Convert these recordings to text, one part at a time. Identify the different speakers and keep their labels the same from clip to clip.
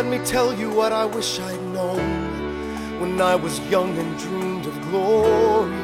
Speaker 1: let me tell you what I wish I'd known when I was young and dreamed of glory.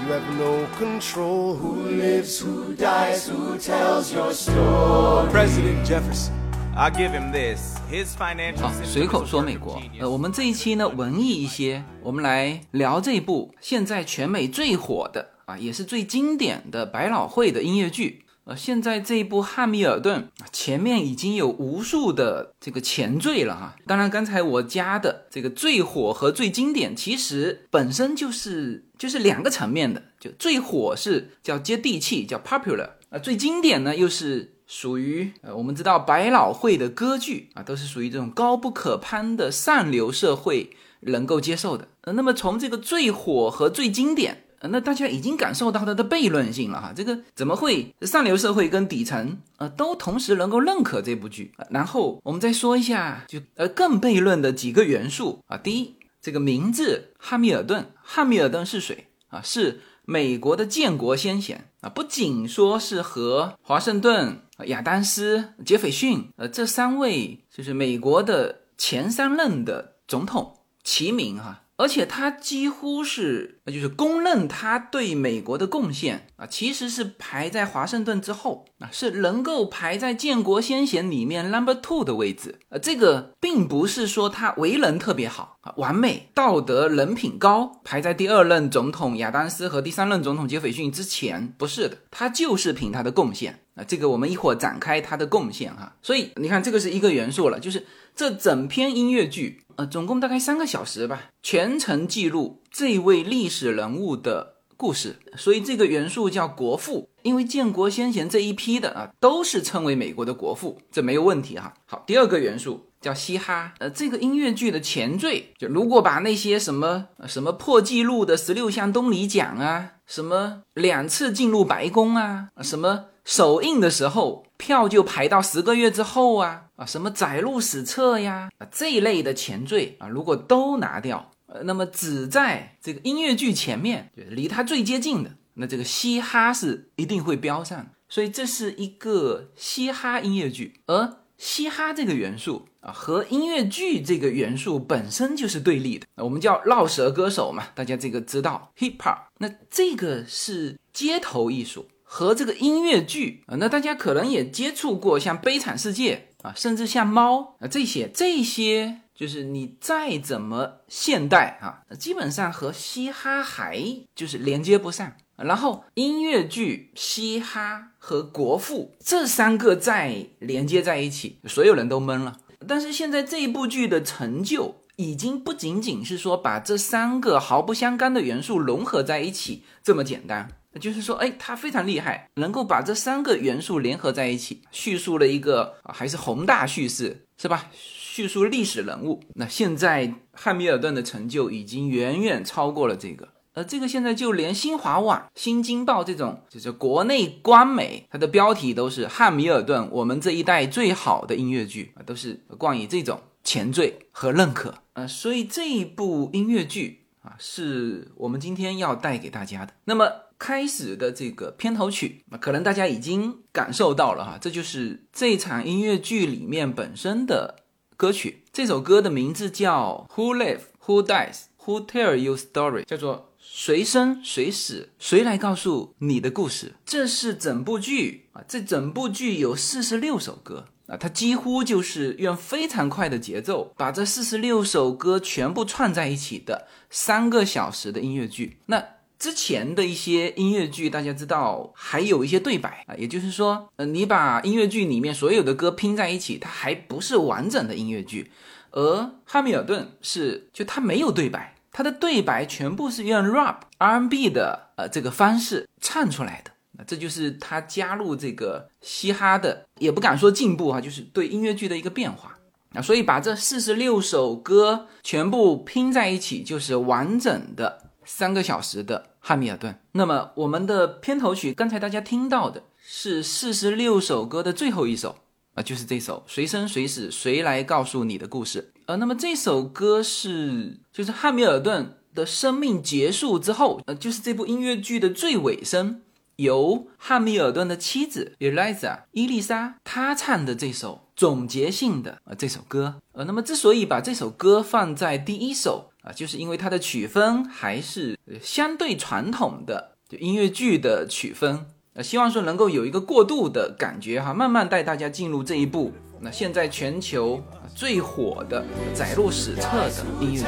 Speaker 1: You have no control. Who lives, who dies, who tells your story?
Speaker 2: President Jefferson. I'll give him this. His financial
Speaker 3: 好随口说美国。呃，我们这一期呢文艺一些，我们来聊这部现在全美最火的啊，也是最经典的百老汇的音乐剧。呃，现在这一部《汉密尔顿》前面已经有无数的这个前缀了哈。当然，刚才我加的这个最火和最经典，其实本身就是就是两个层面的。就最火是叫接地气，叫 popular 啊、最经典呢又是属于呃，我们知道百老汇的歌剧啊，都是属于这种高不可攀的上流社会能够接受的。呃，那么从这个最火和最经典。那大家已经感受到它的悖论性了哈，这个怎么会上流社会跟底层呃都同时能够认可这部剧？呃然后我们再说一下，就呃更悖论的几个元素啊。第一，这个名字汉密尔顿，汉密尔顿是谁啊？是美国的建国先贤啊，不仅说是和华盛顿、亚当斯、杰斐逊呃这三位就是美国的前三任的总统齐名哈、而且他几乎是，呃就是公认他对美国的贡献啊，其实是排在华盛顿之后啊，是能够排在建国先贤里面 number two 的位置。呃，这个并不是说他为人特别好啊，完美、道德、人品高，排在第二任总统亚当斯和第三任总统杰斐逊之前，不是的，他就是凭他的贡献。啊，这个我们一会儿展开他的贡献哈。所以你看，这个是一个元素了，就是这整篇音乐剧，呃，总共大概三个小时吧，全程记录这位历史人物的故事。所以这个元素叫国父，因为建国先贤这一批的啊，都是称为美国的国父，这没有问题哈。好，第二个元素。叫嘻哈，呃，这个音乐剧的前缀，就如果把那些什么什么破纪录的十六项东里奖啊，什么两次进入白宫啊，什么首映的时候票就排到十个月之后啊，啊，什么载入史册呀，啊这一类的前缀啊，如果都拿掉，呃，那么只在这个音乐剧前面，就离它最接近的，那这个嘻哈是一定会标上，所以这是一个嘻哈音乐剧，而嘻哈这个元素啊，和音乐剧这个元素本身就是对立的。我们叫绕舌歌手嘛，大家这个知道 hip hop。那这个是街头艺术和这个音乐剧啊，那大家可能也接触过，像《悲惨世界》啊，甚至像《猫》啊这些，这些就是你再怎么现代啊，基本上和嘻哈还就是连接不上。然后音乐剧、嘻哈和国父这三个再连接在一起，所有人都懵了。但是现在这一部剧的成就，已经不仅仅是说把这三个毫不相干的元素融合在一起这么简单，就是说，哎，他非常厉害，能够把这三个元素联合在一起，叙述了一个还是宏大叙事，是吧？叙述历史人物。那现在汉密尔顿的成就已经远远超过了这个。呃，这个现在就连新华网、新京报这种就是国内官媒，它的标题都是汉密尔顿，我们这一代最好的音乐剧啊，都是冠以这种前缀和认可。呃，所以这一部音乐剧啊，是我们今天要带给大家的。那么开始的这个片头曲，可能大家已经感受到了哈，这就是这场音乐剧里面本身的歌曲。这首歌的名字叫 Who Live Who Dies Who Tell You Story，叫做。谁生谁死，谁来告诉你的故事？这是整部剧啊，这整部剧有四十六首歌啊，它几乎就是用非常快的节奏，把这四十六首歌全部串在一起的三个小时的音乐剧。那之前的一些音乐剧，大家知道还有一些对白啊，也就是说，呃，你把音乐剧里面所有的歌拼在一起，它还不是完整的音乐剧。而汉密尔顿是，就它没有对白。他的对白全部是用 rap R&B 的呃这个方式唱出来的，那这就是他加入这个嘻哈的，也不敢说进步哈，就是对音乐剧的一个变化啊。所以把这四十六首歌全部拼在一起，就是完整的三个小时的汉密尔顿。那么我们的片头曲，刚才大家听到的是四十六首歌的最后一首啊，就是这首《谁生谁死，谁来告诉你的故事》。呃，那么这首歌是就是汉密尔顿的生命结束之后，呃，就是这部音乐剧的最尾声，由汉密尔顿的妻子 Eliza 伊丽莎她唱的这首总结性的呃这首歌。呃，那么之所以把这首歌放在第一首啊，就是因为它的曲风还是相对传统的就音乐剧的曲风。呃，希望说能够有一个过渡的感觉哈，慢慢带大家进入这一步。那现在全球最火的、载入史册的音乐剧。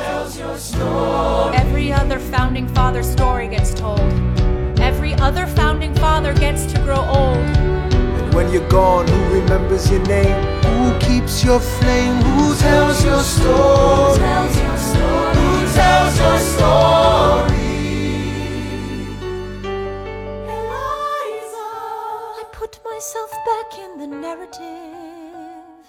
Speaker 1: tells your story. Eliza,
Speaker 4: I put myself back in the narrative.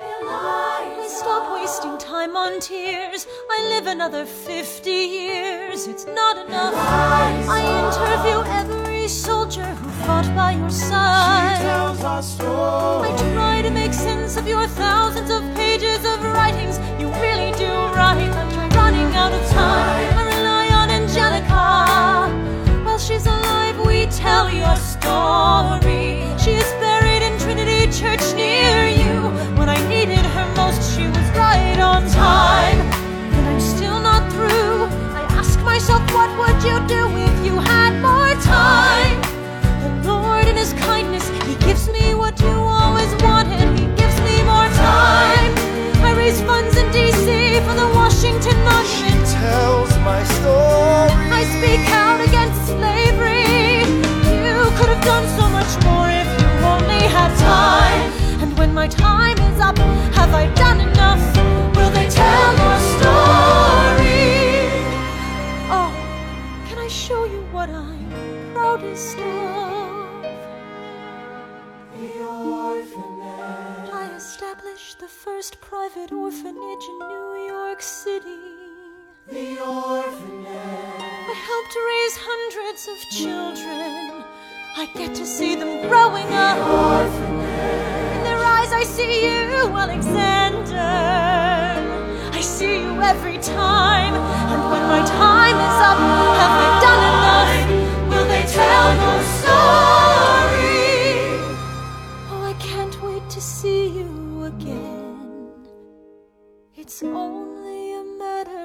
Speaker 4: Eliza, I stop wasting time on tears. I live another 50 years. It's not enough. Eliza, I interview every soldier who fought by your side.
Speaker 1: She tells our story.
Speaker 4: I try to make sense of your thousands of pages of writings. You really do write them running out of time. I rely on Angelica. While she's alive, we tell your story. She is buried in Trinity Church near you. When I needed her most, she was right on time. And I'm still not through. I ask myself, what would you do if you had more time? Speak out against slavery. You could have done so much more if you only had time. And when my time is up, have I done enough? Will they tell your story? Oh, can I show you what I'm proudest of? I established the first private orphanage in New York City. I helped raise hundreds of children. I get to see them growing up. Orphanage. In their eyes, I see you, Alexander. I see you every time. And when my time is up, have I done enough? Will they tell your story? Oh, I can't wait to see you again. It's only a matter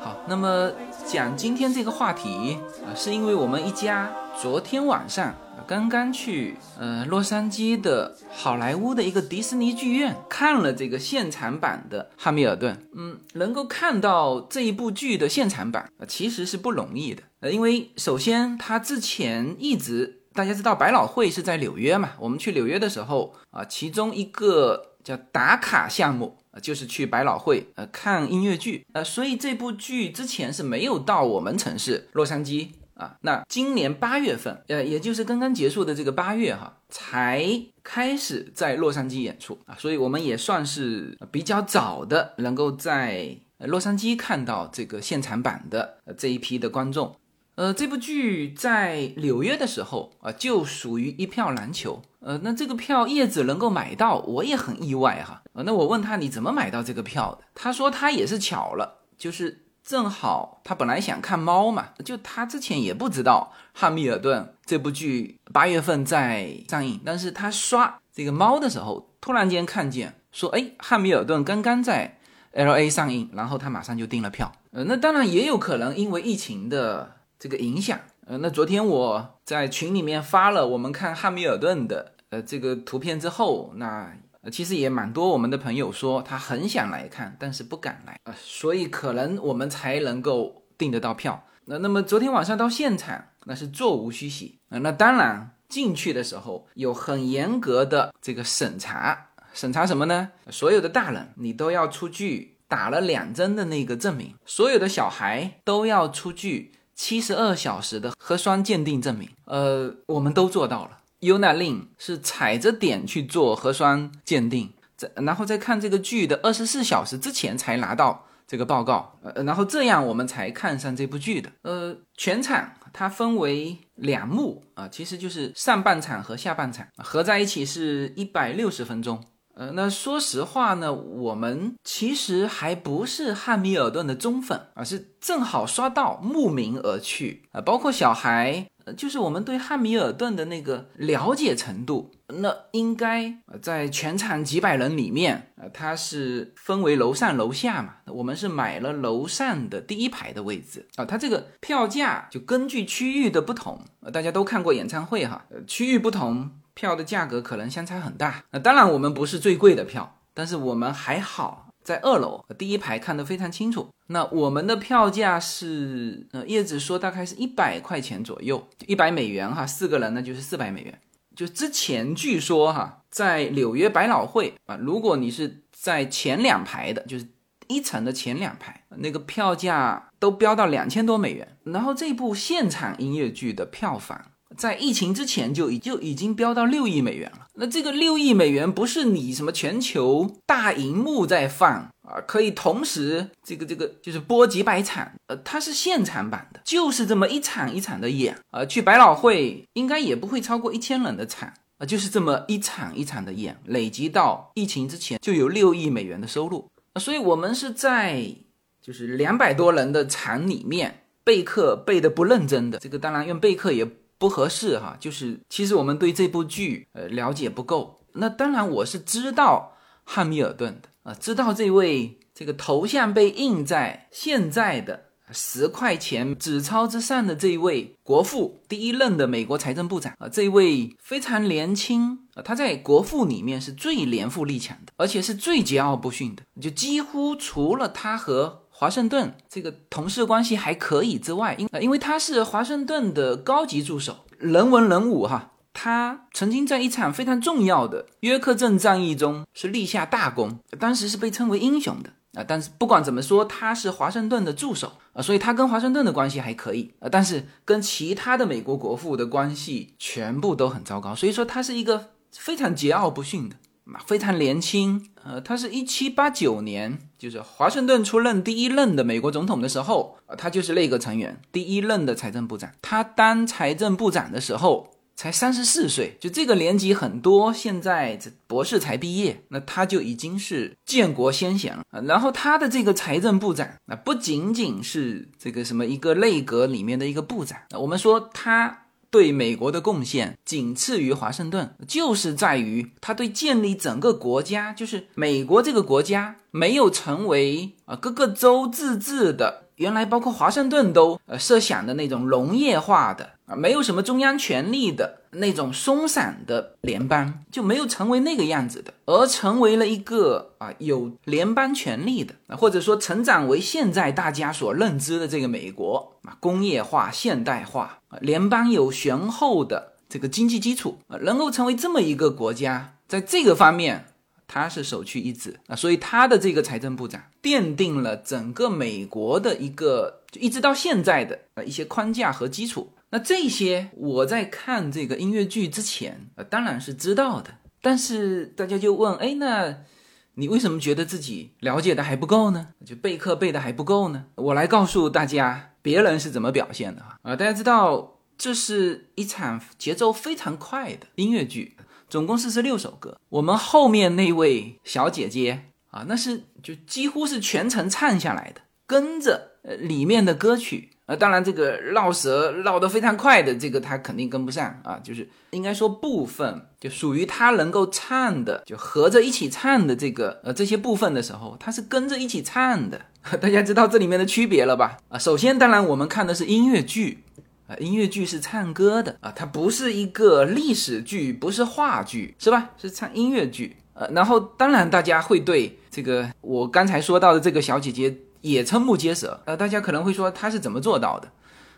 Speaker 3: 好，那么讲今天这个话题啊、是因为我们一家昨天晚上、刚刚去呃洛杉矶的好莱坞的一个迪士尼剧院看了这个现场版的《汉密尔顿》。嗯，能够看到这一部剧的现场版，其实是不容易的。呃，因为首先它之前一直大家知道百老汇是在纽约嘛，我们去纽约的时候啊、其中一个叫打卡项目。就是去百老汇呃看音乐剧，呃，所以这部剧之前是没有到我们城市洛杉矶啊。那今年八月份，呃，也就是刚刚结束的这个八月哈，才开始在洛杉矶演出啊，所以我们也算是比较早的能够在洛杉矶看到这个现场版的这一批的观众。呃，这部剧在纽约的时候啊、就属于一票难求。呃，那这个票叶子能够买到，我也很意外哈。呃，那我问他你怎么买到这个票的？他说他也是巧了，就是正好他本来想看猫嘛，就他之前也不知道《汉密尔顿》这部剧八月份在上映，但是他刷这个猫的时候，突然间看见说，哎，《汉密尔顿》刚刚在 L A 上映，然后他马上就订了票。呃，那当然也有可能因为疫情的这个影响。呃，那昨天我在群里面发了我们看汉密尔顿的呃这个图片之后，那、其实也蛮多我们的朋友说他很想来看，但是不敢来，呃，所以可能我们才能够订得到票。那那么昨天晚上到现场，那是座无虚席。呃，那当然进去的时候有很严格的这个审查，审查什么呢？所有的大人你都要出具打了两针的那个证明，所有的小孩都要出具七十二小时的核酸鉴定证明。呃，我们都做到了。una lin 是踩着点去做核酸鉴定，在然后在看这个剧的二十四小时之前才拿到这个报告，呃，然后这样我们才看上这部剧的。呃，全场它分为两幕啊，其实就是上半场和下半场合在一起是一百六十分钟。呃，那说实话呢，我们其实还不是汉密尔顿的忠粉，而是正好刷到，慕名而去啊。包括小孩，呃，就是我们对汉密尔顿的那个了解程度，那应该在全场几百人里面，呃，它是分为楼上楼下嘛。我们是买了楼上的第一排的位置啊。它这个票价就根据区域的不同，呃大家都看过演唱会哈，呃，区域不同。票的价格可能相差很大，那当然我们不是最贵的票，但是我们还好在二楼第一排看得非常清楚。那我们的票价是，呃，叶子说大概是一百块钱左右，一百美元哈，四个人呢就是四百美元。就之前据说哈，在纽约百老汇啊，如果你是在前两排的，就是一层的前两排，那个票价都飙到两千多美元。然后这部现场音乐剧的票房。在疫情之前就已就已经飙到六亿美元了。那这个六亿美元不是你什么全球大荧幕在放啊，可以同时这个这个就是播几百场，呃，它是现场版的，就是这么一场一场的演啊。去百老汇应该也不会超过一千人的场啊，就是这么一场一场的演，累积到疫情之前就有六亿美元的收入啊。所以我们是在就是两百多人的场里面备课备的不认真的，这个当然用备课也。不合适哈，就是其实我们对这部剧呃了解不够。那当然我是知道汉密尔顿的啊，知道这位这个头像被印在现在的十块钱纸钞之上的这位国父，第一任的美国财政部长啊，这位非常年轻啊，他在国父里面是最年富力强的，而且是最桀骜不驯的，就几乎除了他和。华盛顿这个同事关系还可以之外，因因为他是华盛顿的高级助手，人文人武哈。他曾经在一场非常重要的约克镇战役中是立下大功，当时是被称为英雄的啊。但是不管怎么说，他是华盛顿的助手啊，所以他跟华盛顿的关系还可以啊。但是跟其他的美国国父的关系全部都很糟糕，所以说他是一个非常桀骜不驯的。非常年轻，呃，他是一七八九年，就是华盛顿出任第一任的美国总统的时候，他就是内阁成员，第一任的财政部长。他当财政部长的时候才三十四岁，就这个年纪很多现在这博士才毕业，那他就已经是建国先贤了。然后他的这个财政部长，那不仅仅是这个什么一个内阁里面的一个部长，那我们说他。对美国的贡献仅次于华盛顿，就是在于他对建立整个国家，就是美国这个国家没有成为啊各个州自治的，原来包括华盛顿都呃设想的那种农业化的啊，没有什么中央权力的。那种松散的联邦就没有成为那个样子的，而成为了一个啊有联邦权力的，或者说成长为现在大家所认知的这个美国啊工业化现代化联邦有雄厚的这个经济基础啊能够成为这么一个国家，在这个方面他是首屈一指啊，所以他的这个财政部长奠定了整个美国的一个就一直到现在的呃一些框架和基础。那这些我在看这个音乐剧之前，呃，当然是知道的。但是大家就问，哎，那你为什么觉得自己了解的还不够呢？就备课备的还不够呢？我来告诉大家，别人是怎么表现的哈。啊，大家知道，这是一场节奏非常快的音乐剧，总共四十六首歌。我们后面那位小姐姐啊，那是就几乎是全程唱下来的，跟着呃里面的歌曲。呃，当然，这个绕舌绕得非常快的，这个他肯定跟不上啊。就是应该说部分就属于他能够唱的，就合着一起唱的这个呃这些部分的时候，他是跟着一起唱的。大家知道这里面的区别了吧？啊，首先，当然我们看的是音乐剧啊，音乐剧是唱歌的啊，它不是一个历史剧，不是话剧，是吧？是唱音乐剧。呃，然后当然大家会对这个我刚才说到的这个小姐姐。也瞠目结舌，呃，大家可能会说他是怎么做到的？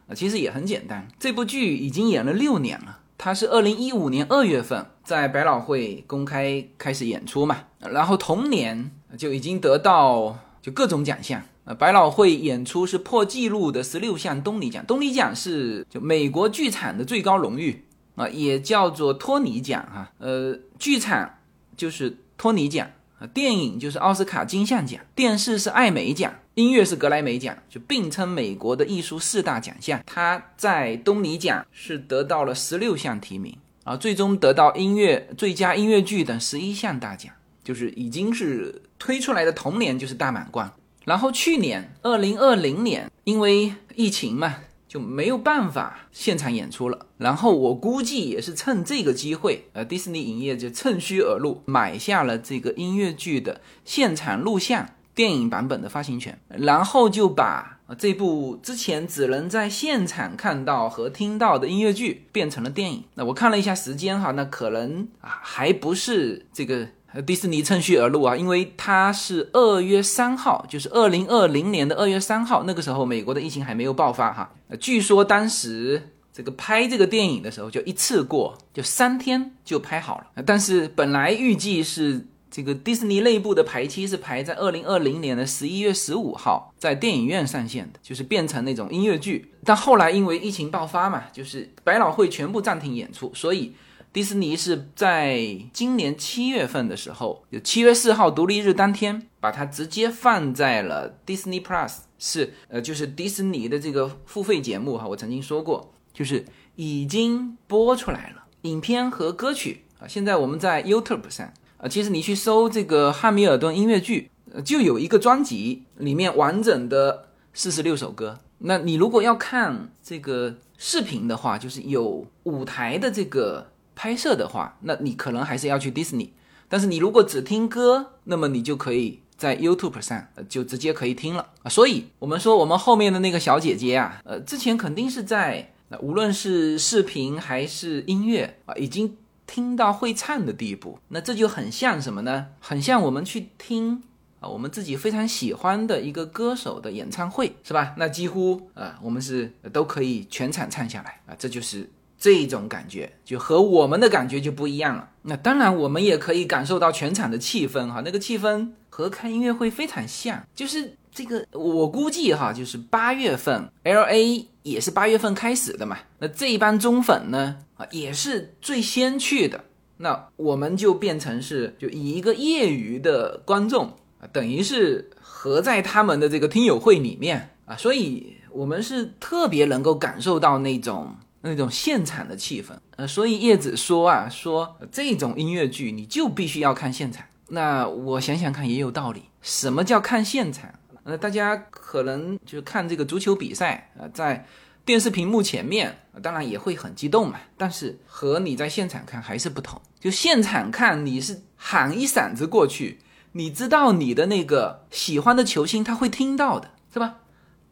Speaker 3: 啊，其实也很简单，这部剧已经演了六年了，它是二零一五年二月份在百老汇公开开始演出嘛，然后同年就已经得到就各种奖项，呃，百老汇演出是破纪录的十六项东尼奖，东尼奖是就美国剧场的最高荣誉啊，也叫做托尼奖哈，呃，剧场就是托尼奖。电影就是奥斯卡金像奖，电视是艾美奖，音乐是格莱美奖，就并称美国的艺术四大奖项。他在东尼奖是得到了十六项提名啊，最终得到音乐最佳音乐剧等十一项大奖，就是已经是推出来的同年就是大满贯。然后去年二零二零年，因为疫情嘛。就没有办法现场演出了，然后我估计也是趁这个机会，呃，迪士尼影业就趁虚而入，买下了这个音乐剧的现场录像电影版本的发行权，然后就把这部之前只能在现场看到和听到的音乐剧变成了电影。那我看了一下时间哈，那可能啊还不是这个。迪士尼趁虚而入啊，因为它是二月三号，就是二零二零年的二月三号，那个时候美国的疫情还没有爆发哈。据说当时这个拍这个电影的时候，就一次过就三天就拍好了。但是本来预计是这个迪士尼内部的排期是排在二零二零年的十一月十五号在电影院上线的，就是变成那种音乐剧。但后来因为疫情爆发嘛，就是百老汇全部暂停演出，所以。迪士尼是在今年七月份的时候，就七月四号独立日当天，把它直接放在了 Disney Plus，是呃，就是迪士尼的这个付费节目哈。我曾经说过，就是已经播出来了影片和歌曲啊。现在我们在 YouTube 上啊，其实你去搜这个《汉密尔顿音乐剧》，就有一个专辑里面完整的四十六首歌。那你如果要看这个视频的话，就是有舞台的这个。拍摄的话，那你可能还是要去迪士尼。但是你如果只听歌，那么你就可以在 YouTube 上就直接可以听了啊。所以，我们说我们后面的那个小姐姐啊，呃，之前肯定是在无论是视频还是音乐啊，已经听到会唱的地步。那这就很像什么呢？很像我们去听啊，我们自己非常喜欢的一个歌手的演唱会，是吧？那几乎啊，我们是都可以全场唱下来啊，这就是。这一种感觉就和我们的感觉就不一样了。那当然，我们也可以感受到全场的气氛哈，那个气氛和看音乐会非常像。就是这个，我估计哈，就是八月份，L A 也是八月份开始的嘛。那这一帮忠粉呢，啊，也是最先去的。那我们就变成是，就以一个业余的观众啊，等于是合在他们的这个听友会里面啊，所以我们是特别能够感受到那种。那种现场的气氛，呃，所以叶子说啊，说这种音乐剧你就必须要看现场。那我想想看也有道理。什么叫看现场？呃，大家可能就看这个足球比赛啊，在电视屏幕前面，当然也会很激动嘛。但是和你在现场看还是不同。就现场看，你是喊一嗓子过去，你知道你的那个喜欢的球星他会听到的，是吧？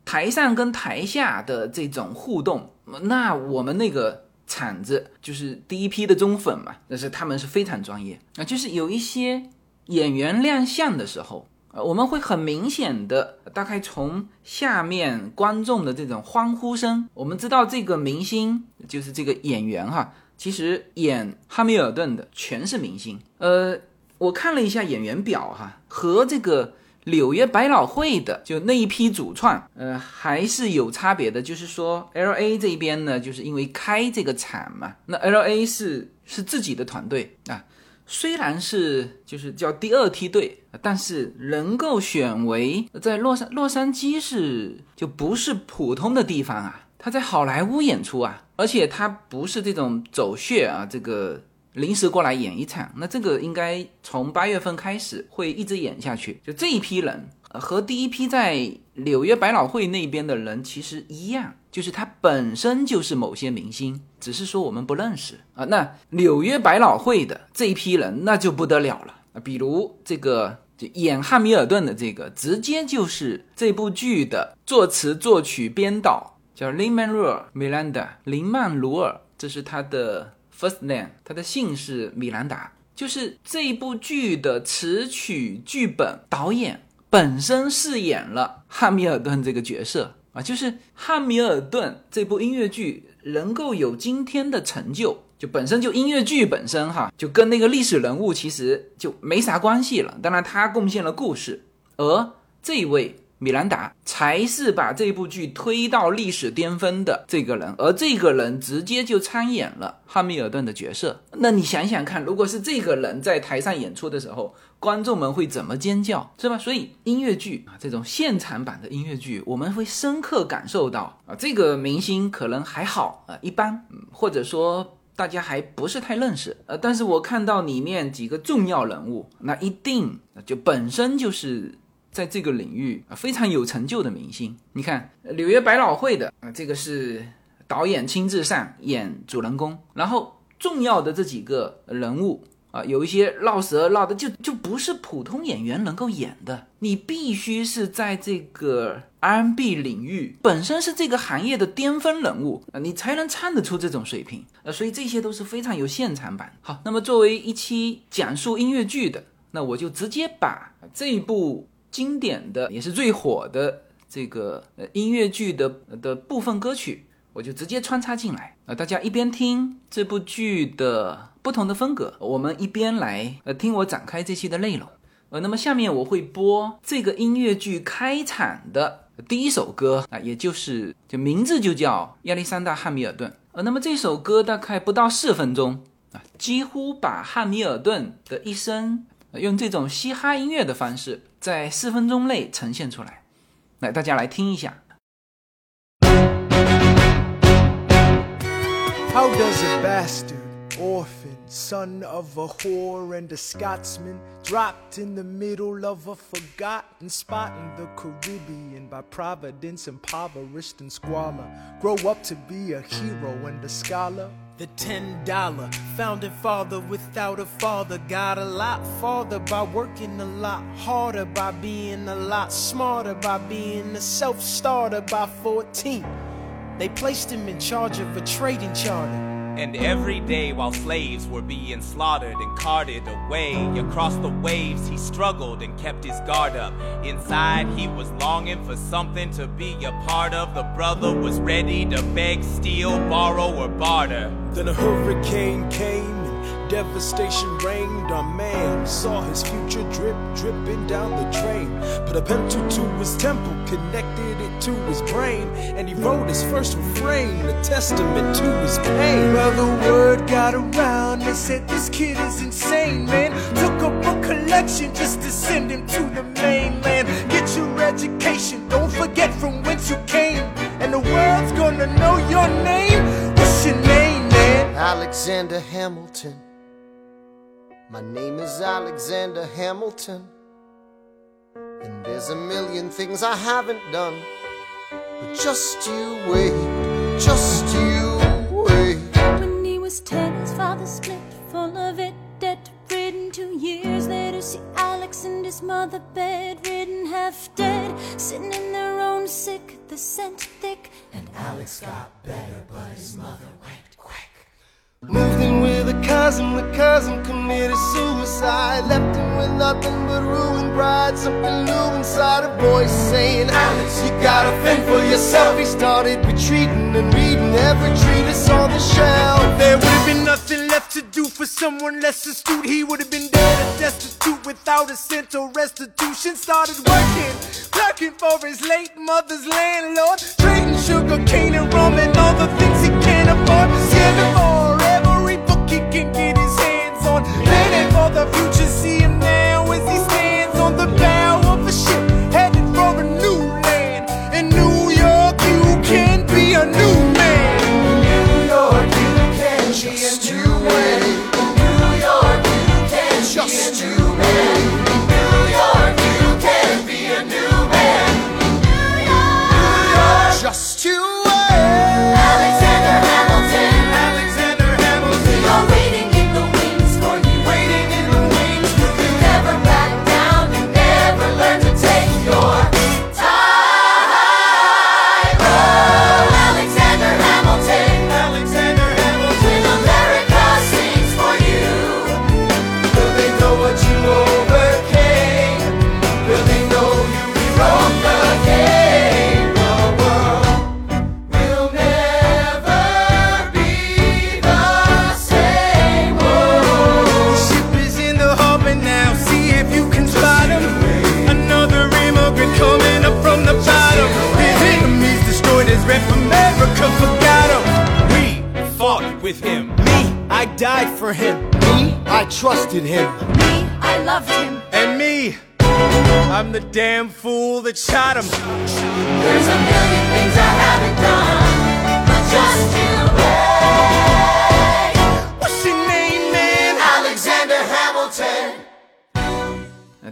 Speaker 3: 台上跟台下的这种互动。那我们那个场子就是第一批的忠粉嘛，但是他们是非常专业啊，就是有一些演员亮相的时候，呃，我们会很明显的，大概从下面观众的这种欢呼声，我们知道这个明星就是这个演员哈，其实演哈密尔顿的全是明星。呃，我看了一下演员表哈，和这个。纽约百老汇的就那一批主创，呃，还是有差别的。就是说，L A 这边呢，就是因为开这个场嘛，那 L A 是是自己的团队啊，虽然是就是叫第二梯队，但是能够选为在洛杉洛杉矶是就不是普通的地方啊，他在好莱坞演出啊，而且他不是这种走穴啊，这个。临时过来演一场，那这个应该从八月份开始会一直演下去。就这一批人和第一批在纽约百老汇那边的人其实一样，就是他本身就是某些明星，只是说我们不认识啊。那纽约百老汇的这一批人那就不得了了啊，比如这个就演汉密尔顿的这个，直接就是这部剧的作词、作曲、编导，叫林曼鲁尔·米兰达林曼鲁尔，这是他的。First name，他的姓是米兰达，就是这部剧的词曲、剧本、导演本身饰演了汉密尔顿这个角色啊，就是汉密尔顿这部音乐剧能够有今天的成就，就本身就音乐剧本身哈，就跟那个历史人物其实就没啥关系了。当然，他贡献了故事，而这位米兰达才是把这部剧推到历史巅峰的这个人，而这个人直接就参演了汉密尔顿的角色。那你想想看，如果是这个人在台上演出的时候，观众们会怎么尖叫，是吧？所以音乐剧啊，这种现场版的音乐剧，我们会深刻感受到啊，这个明星可能还好啊，一般，或者说。大家还不是太认识，呃，但是我看到里面几个重要人物，那一定就本身就是在这个领域啊非常有成就的明星。你看纽约百老汇的啊，这个是导演亲自上演主人公，然后重要的这几个人物。啊，有一些绕舌绕的就就不是普通演员能够演的，你必须是在这个 R&B 领域本身是这个行业的巅峰人物啊，你才能唱得出这种水平。呃，所以这些都是非常有现场版。好，那么作为一期讲述音乐剧的，那我就直接把这一部经典的也是最火的这个呃音乐剧的的部分歌曲，我就直接穿插进来啊，大家一边听这部剧的。不同的风格，我们一边来呃听我展开这期的内容，呃，那么下面我会播这个音乐剧开场的第一首歌啊，也就是就名字就叫亚历山大汉密尔顿，呃，那么这首歌大概不到四分钟啊，几乎把汉密尔顿的一生用这种嘻哈音乐的方式在四分钟内呈现出来，来大家来听一下。
Speaker 5: How does a bastard? Orphan, son of a whore and a Scotsman, dropped in the middle of a forgotten spot in the Caribbean by providence, impoverished and squalor. Grow up to be a hero and a scholar. The ten dollar founding father without a father got a lot farther by working a lot harder, by being a lot smarter, by being a self starter by 14. They placed him in charge of a trading charter.
Speaker 2: And every day while slaves were being slaughtered and carted away across the waves, he struggled and kept his guard up. Inside, he was longing for something to be a part of. The brother was ready to beg, steal, borrow, or barter.
Speaker 5: Then a hurricane came devastation reigned. Our man saw his future drip, dripping down the drain. Put a pencil to his temple, connected it to his brain, and he wrote his first refrain, a testament to his pain. Well, the word got around, they said this kid is insane, man. Took up a collection just to send him to the mainland. Get your education, don't forget from whence you came, and the world's gonna know your name. What's your name, man? Alexander Hamilton. My name is Alexander Hamilton. And there's a million things I haven't done. But just you wait, just you wait.
Speaker 4: When he was ten, his father split, full of it, debt ridden. Two years later, see Alex and his mother bedridden, half dead, sitting in their own sick, the scent thick.
Speaker 5: And Alex got better, but his mother went quick. Moved in with a cousin, cousin committed suicide. Left him with nothing but ruined pride. Something new inside a voice saying, Alex, you gotta fend for yourself. He started retreating and reading every treatise on the shelf. There would have been nothing left to do for someone less astute. He would have been dead and destitute without a cent or restitution. Started working, clerking for his late mother's landlord. Trading sugar cane and rum and all the things he can't afford. Scamming for the future, rip America forgot him. We fought
Speaker 2: with him.
Speaker 1: Me, I died for him. Me, I trusted him.
Speaker 4: Me, I loved him.
Speaker 2: And me, I'm the damn fool that shot him.
Speaker 4: There's a million things I haven't done, but just you.
Speaker 1: What's your name, man? Alexander Hamilton.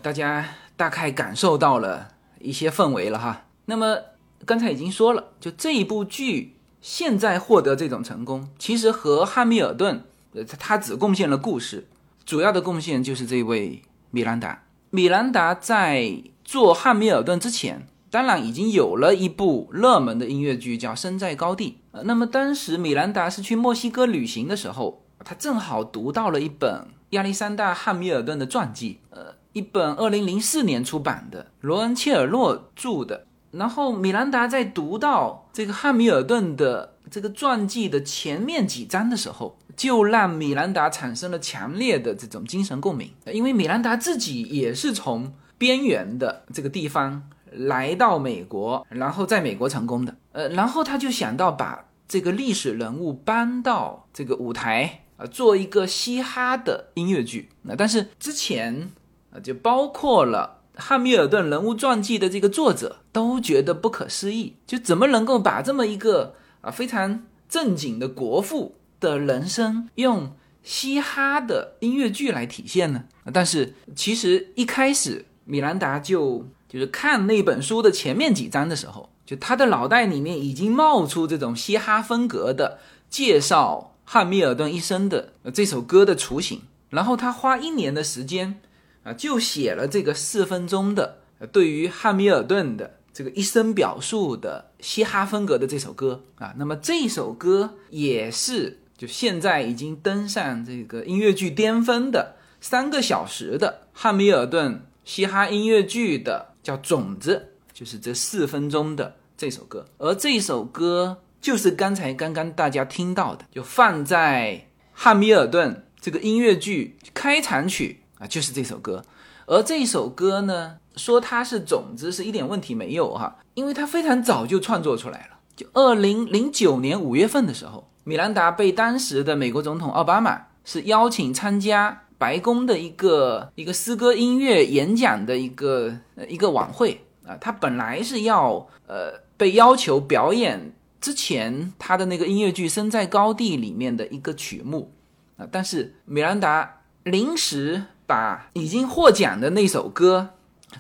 Speaker 3: 大家大概感受到了一些氛围了哈。那么刚才已经说了，就这一部剧现在获得这种成功，其实和汉密尔顿，呃，他只贡献了故事，主要的贡献就是这位米兰达。米兰达在做汉密尔顿之前，当然已经有了一部热门的音乐剧叫《身在高地》。呃，那么当时米兰达是去墨西哥旅行的时候，他正好读到了一本亚历山大·汉密尔顿的传记，呃，一本二零零四年出版的，罗恩·切尔诺著的。然后米兰达在读到这个汉密尔顿的这个传记的前面几章的时候，就让米兰达产生了强烈的这种精神共鸣，因为米兰达自己也是从边缘的这个地方来到美国，然后在美国成功的，呃，然后他就想到把这个历史人物搬到这个舞台啊、做一个嘻哈的音乐剧。那但是之前啊，就包括了汉密尔顿人物传记的这个作者都觉得不可思议，就怎么能够把这么一个啊非常正经的国父的人生用嘻哈的音乐剧来体现呢？但是其实一开始米兰达就就是看那本书的前面几章的时候，就他的脑袋里面已经冒出这种嘻哈风格的介绍汉密尔顿一生的这首歌的雏形，然后他花一年的时间啊，就写了这个四分钟的对于汉密尔顿的这个一生表述的嘻哈风格的这首歌啊。那么这首歌也是就现在已经登上这个音乐剧巅峰的三个小时的汉密尔顿嘻哈音乐剧的叫《种子》，就是这四分钟的这首歌。而这首歌就是刚才刚刚大家听到的，就放在汉密尔顿这个音乐剧开场曲啊，就是这首歌。而这首歌呢，说它是种子是一点问题没有哈，因为它非常早就创作出来了。就二零零九年五月份的时候，米兰达被当时的美国总统奥巴马是邀请参加白宫的一个一个诗歌音乐演讲的一个一个晚会啊，他本来是要呃被要求表演之前他的那个音乐剧《身在高地》里面的一个曲目啊，但是米兰达临时把已经获奖的那首歌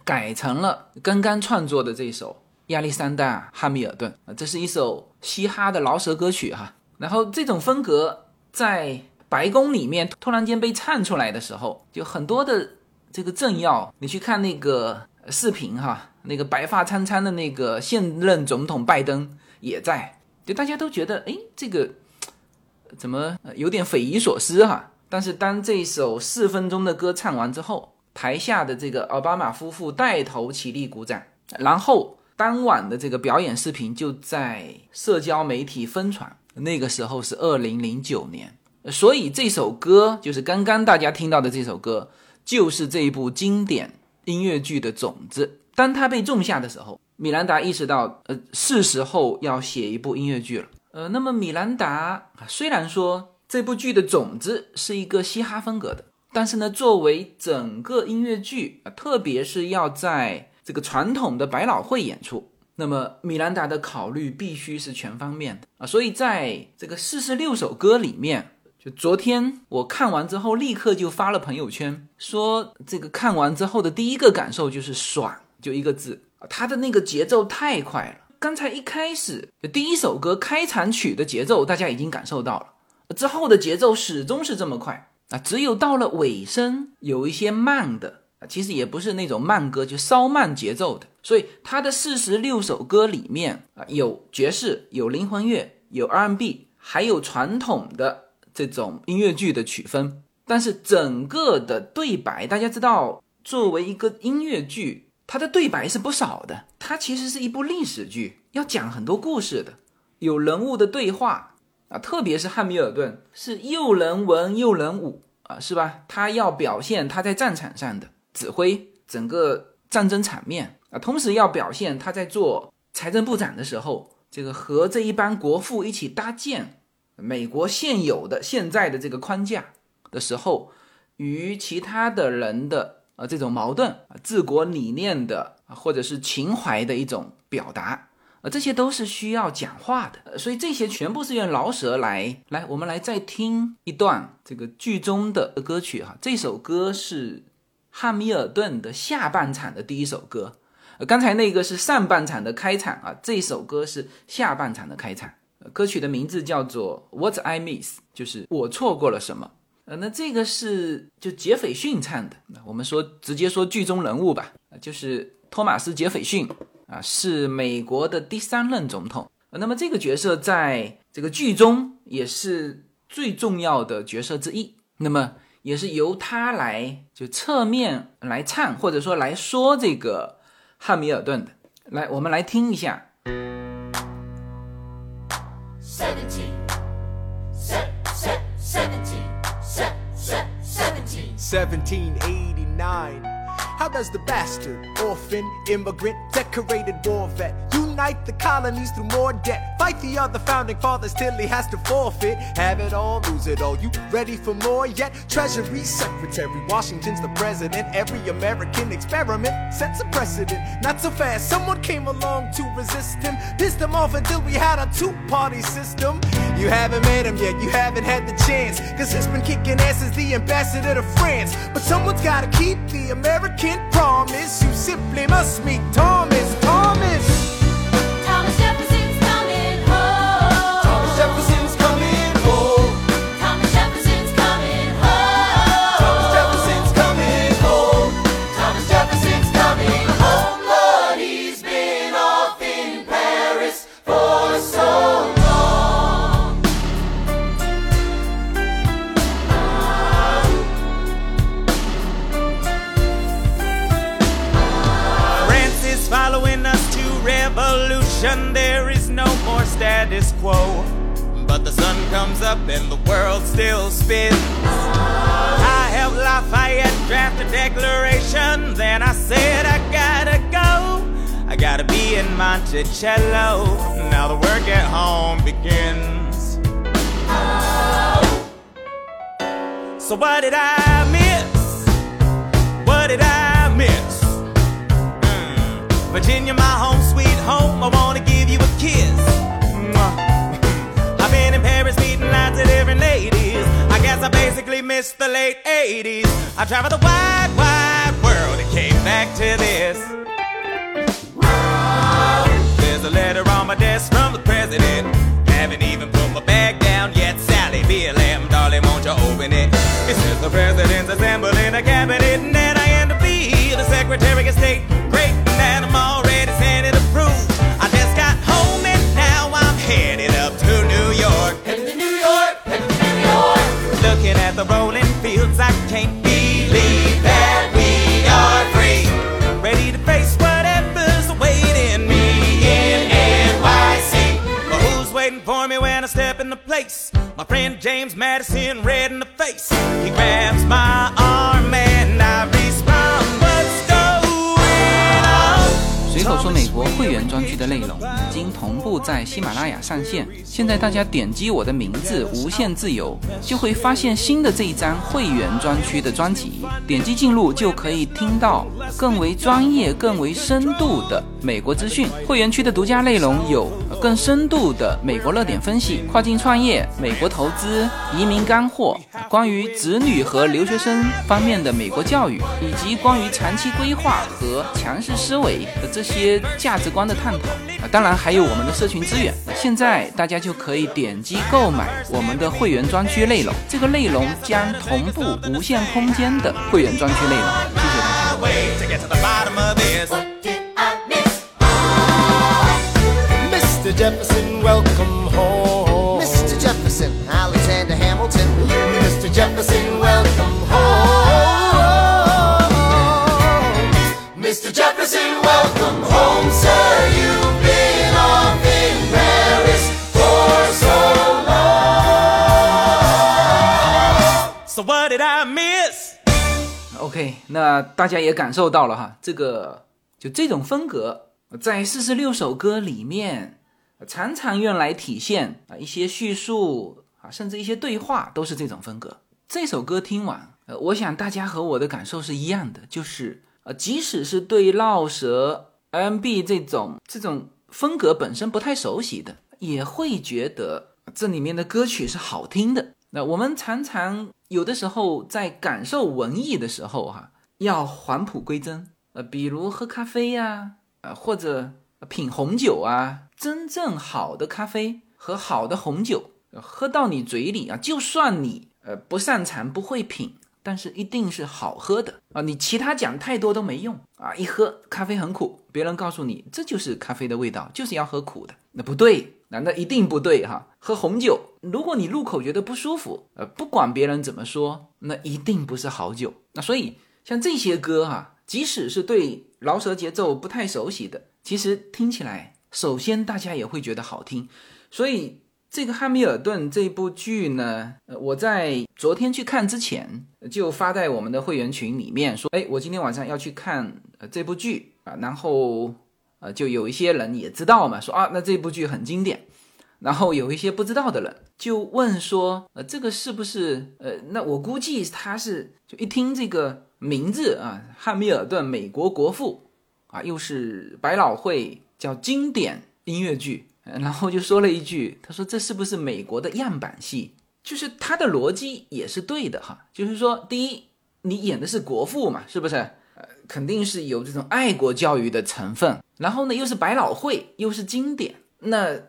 Speaker 3: 改成了刚刚创作的这首亚历山大·汉密尔顿啊，这是一首嘻哈的饶舌歌曲哈。然后这种风格在白宫里面突然间被唱出来的时候，就很多的这个政要，你去看那个视频哈，那个白发苍苍的那个现任总统拜登也在，就大家都觉得，哎，这个怎么有点匪夷所思哈。但是当这首四分钟的歌唱完之后，台下的这个奥巴马夫妇带头起立鼓掌，然后当晚的这个表演视频就在社交媒体疯传。那个时候是二零零九年，所以这首歌就是刚刚大家听到的这首歌，就是这一部经典音乐剧的种子。当它被种下的时候，米兰达意识到，呃，是时候要写一部音乐剧了。呃，那么米兰达虽然说这部剧的种子是一个嘻哈风格的，但是呢，作为整个音乐剧，啊，特别是要在这个传统的百老汇演出。那么米兰达的考虑必须是全方面的啊，所以在这个四十六首歌里面，就昨天我看完之后，立刻就发了朋友圈，说这个看完之后的第一个感受就是爽，就一个字，它的那个节奏太快了。刚才一开始第一首歌开场曲的节奏，大家已经感受到了，之后的节奏始终是这么快啊，只有到了尾声有一些慢的。啊，其实也不是那种慢歌，就稍慢节奏的。所以他的四十六首歌里面啊，有爵士，有灵魂乐，有 R&B，还有传统的这种音乐剧的曲风。但是整个的对白，大家知道，作为一个音乐剧，它的对白是不少的。它其实是一部历史剧，要讲很多故事的，有人物的对话啊，特别是汉密尔顿是又能文又能武啊，是吧？他要表现他在战场上的。指挥整个战争场面啊，同时要表现他在做财政部长的时候，这个和这一帮国父一起搭建美国现有的现在的这个框架的时候，与其他的人的呃这种矛盾、治国理念的或者是情怀的一种表达，这些都是需要讲话的。所以这些全部是用饶舌来来，我们来再听一段这个剧中的歌曲哈。这首歌是汉密尔顿的下半场的第一首歌。刚才那个是上半场的开场啊，这首歌是下半场的开场。歌曲的名字叫做《What I Miss》，就是我错过了什么。呃，那这个是就杰斐逊唱的。那我们说直接说剧中人物吧，就是托马斯杰斐逊啊，是美国的第三任总统。那么这个角色在这个剧中也是最重要的角色之一。那么也是由他来就侧面来唱，或者说来说这个汉密尔顿的。来，我们来听一下。
Speaker 6: Seventeen. Se- se- seventeen. Se- se- seventeen.
Speaker 5: 1789. How does the bastard, orphan, immigrant, decorated war vet unite the colonies through more debt? Fight the other founding fathers till he has to forfeit. Have it all, lose it all. You ready for more yet? Treasury Secretary, Washington's the president. Every American experiment sets a precedent. Not so fast, someone came along to resist him. Pissed him off until we had a two party system. You haven't met him yet, you haven't had the chance. Cause he's been kicking ass as the ambassador to France. But someone's gotta keep the American promise. You simply must meet Thomas. Thomas!
Speaker 4: Thomas
Speaker 2: status quo. But the sun comes up and the world still spins. I helped Lafayette draft a declaration. Then I said, I gotta go. I gotta be in Monticello. Now the work at home begins. So what did I miss? What did I miss? Mm. Virginia, my home, sweet home. I wanna give you a kiss. Lots of different ladies. I guess I basically missed the late 80s. I traveled the wide, wide world and came back to this. There's a letter on my desk from the president. Haven't even put my bag down yet. Sally, BLM, darling, won't you open it? It says the president's assembling a cabinet, and that I am to be the secretary of state. James Madison, red in the face. He grabs my arm and I respond, What's going on?
Speaker 3: 随口说美国会员专区的内容已经同步在喜马拉雅上线，现在大家点击我的名字“无限自由”，就会发现新的这一张会员专区的专辑，点击进入就可以听到更为专业、更为深度的美国资讯。会员区的独家内容有更深度的美国热点分析、跨境创业、美国投资、移民干货，关于子女和留学生方面的美国教育，以及关于长期规划和强势思维的这些价值观的探讨，当然还有我们的社群资源。现在大家就可以点击购买我们的会员专区内容，这个内容将同步无限空间的会员专区内容。谢谢大家。那大家也感受到了哈，这个就这种风格，在四十六首歌里面，常常用来体现啊一些叙述啊，甚至一些对话都是这种风格。这首歌听完，呃，我想大家和我的感受是一样的，就是呃，即使是对绕舌 MB 这种这种风格本身不太熟悉的，也会觉得这里面的歌曲是好听的。那我们常常有的时候在感受文艺的时候，哈，要返璞归真，呃，比如喝咖啡呀，呃，或者品红酒啊，真正好的咖啡和好的红酒，喝到你嘴里啊，就算你呃不擅长不会品，但是一定是好喝的啊，你其他讲太多都没用啊，一喝咖啡很苦，别人告诉你这就是咖啡的味道，就是要喝苦的，那不对。难道一定不对哈？喝红酒，如果你入口觉得不舒服，呃，不管别人怎么说，那一定不是好酒。那所以像这些歌哈，即使是对饶舌节奏不太熟悉的，其实听起来，首先大家也会觉得好听。所以这个《汉密尔顿》这部剧呢，呃，我在昨天去看之前就发在我们的会员群里面说，哎，我今天晚上要去看呃这部剧啊，然后。呃，就有一些人也知道嘛，说啊，那这部剧很经典。然后有一些不知道的人就问说，呃，这个是不是？呃，那我估计他是就一听这个名字啊，汉密尔顿，美国国父啊，又是百老汇叫经典音乐剧，然后就说了一句，他说这是不是美国的样板戏？就是他的逻辑也是对的哈，就是说，第一，你演的是国父嘛，是不是？肯定是有这种爱国教育的成分，然后呢，又是百老汇，又是经典，那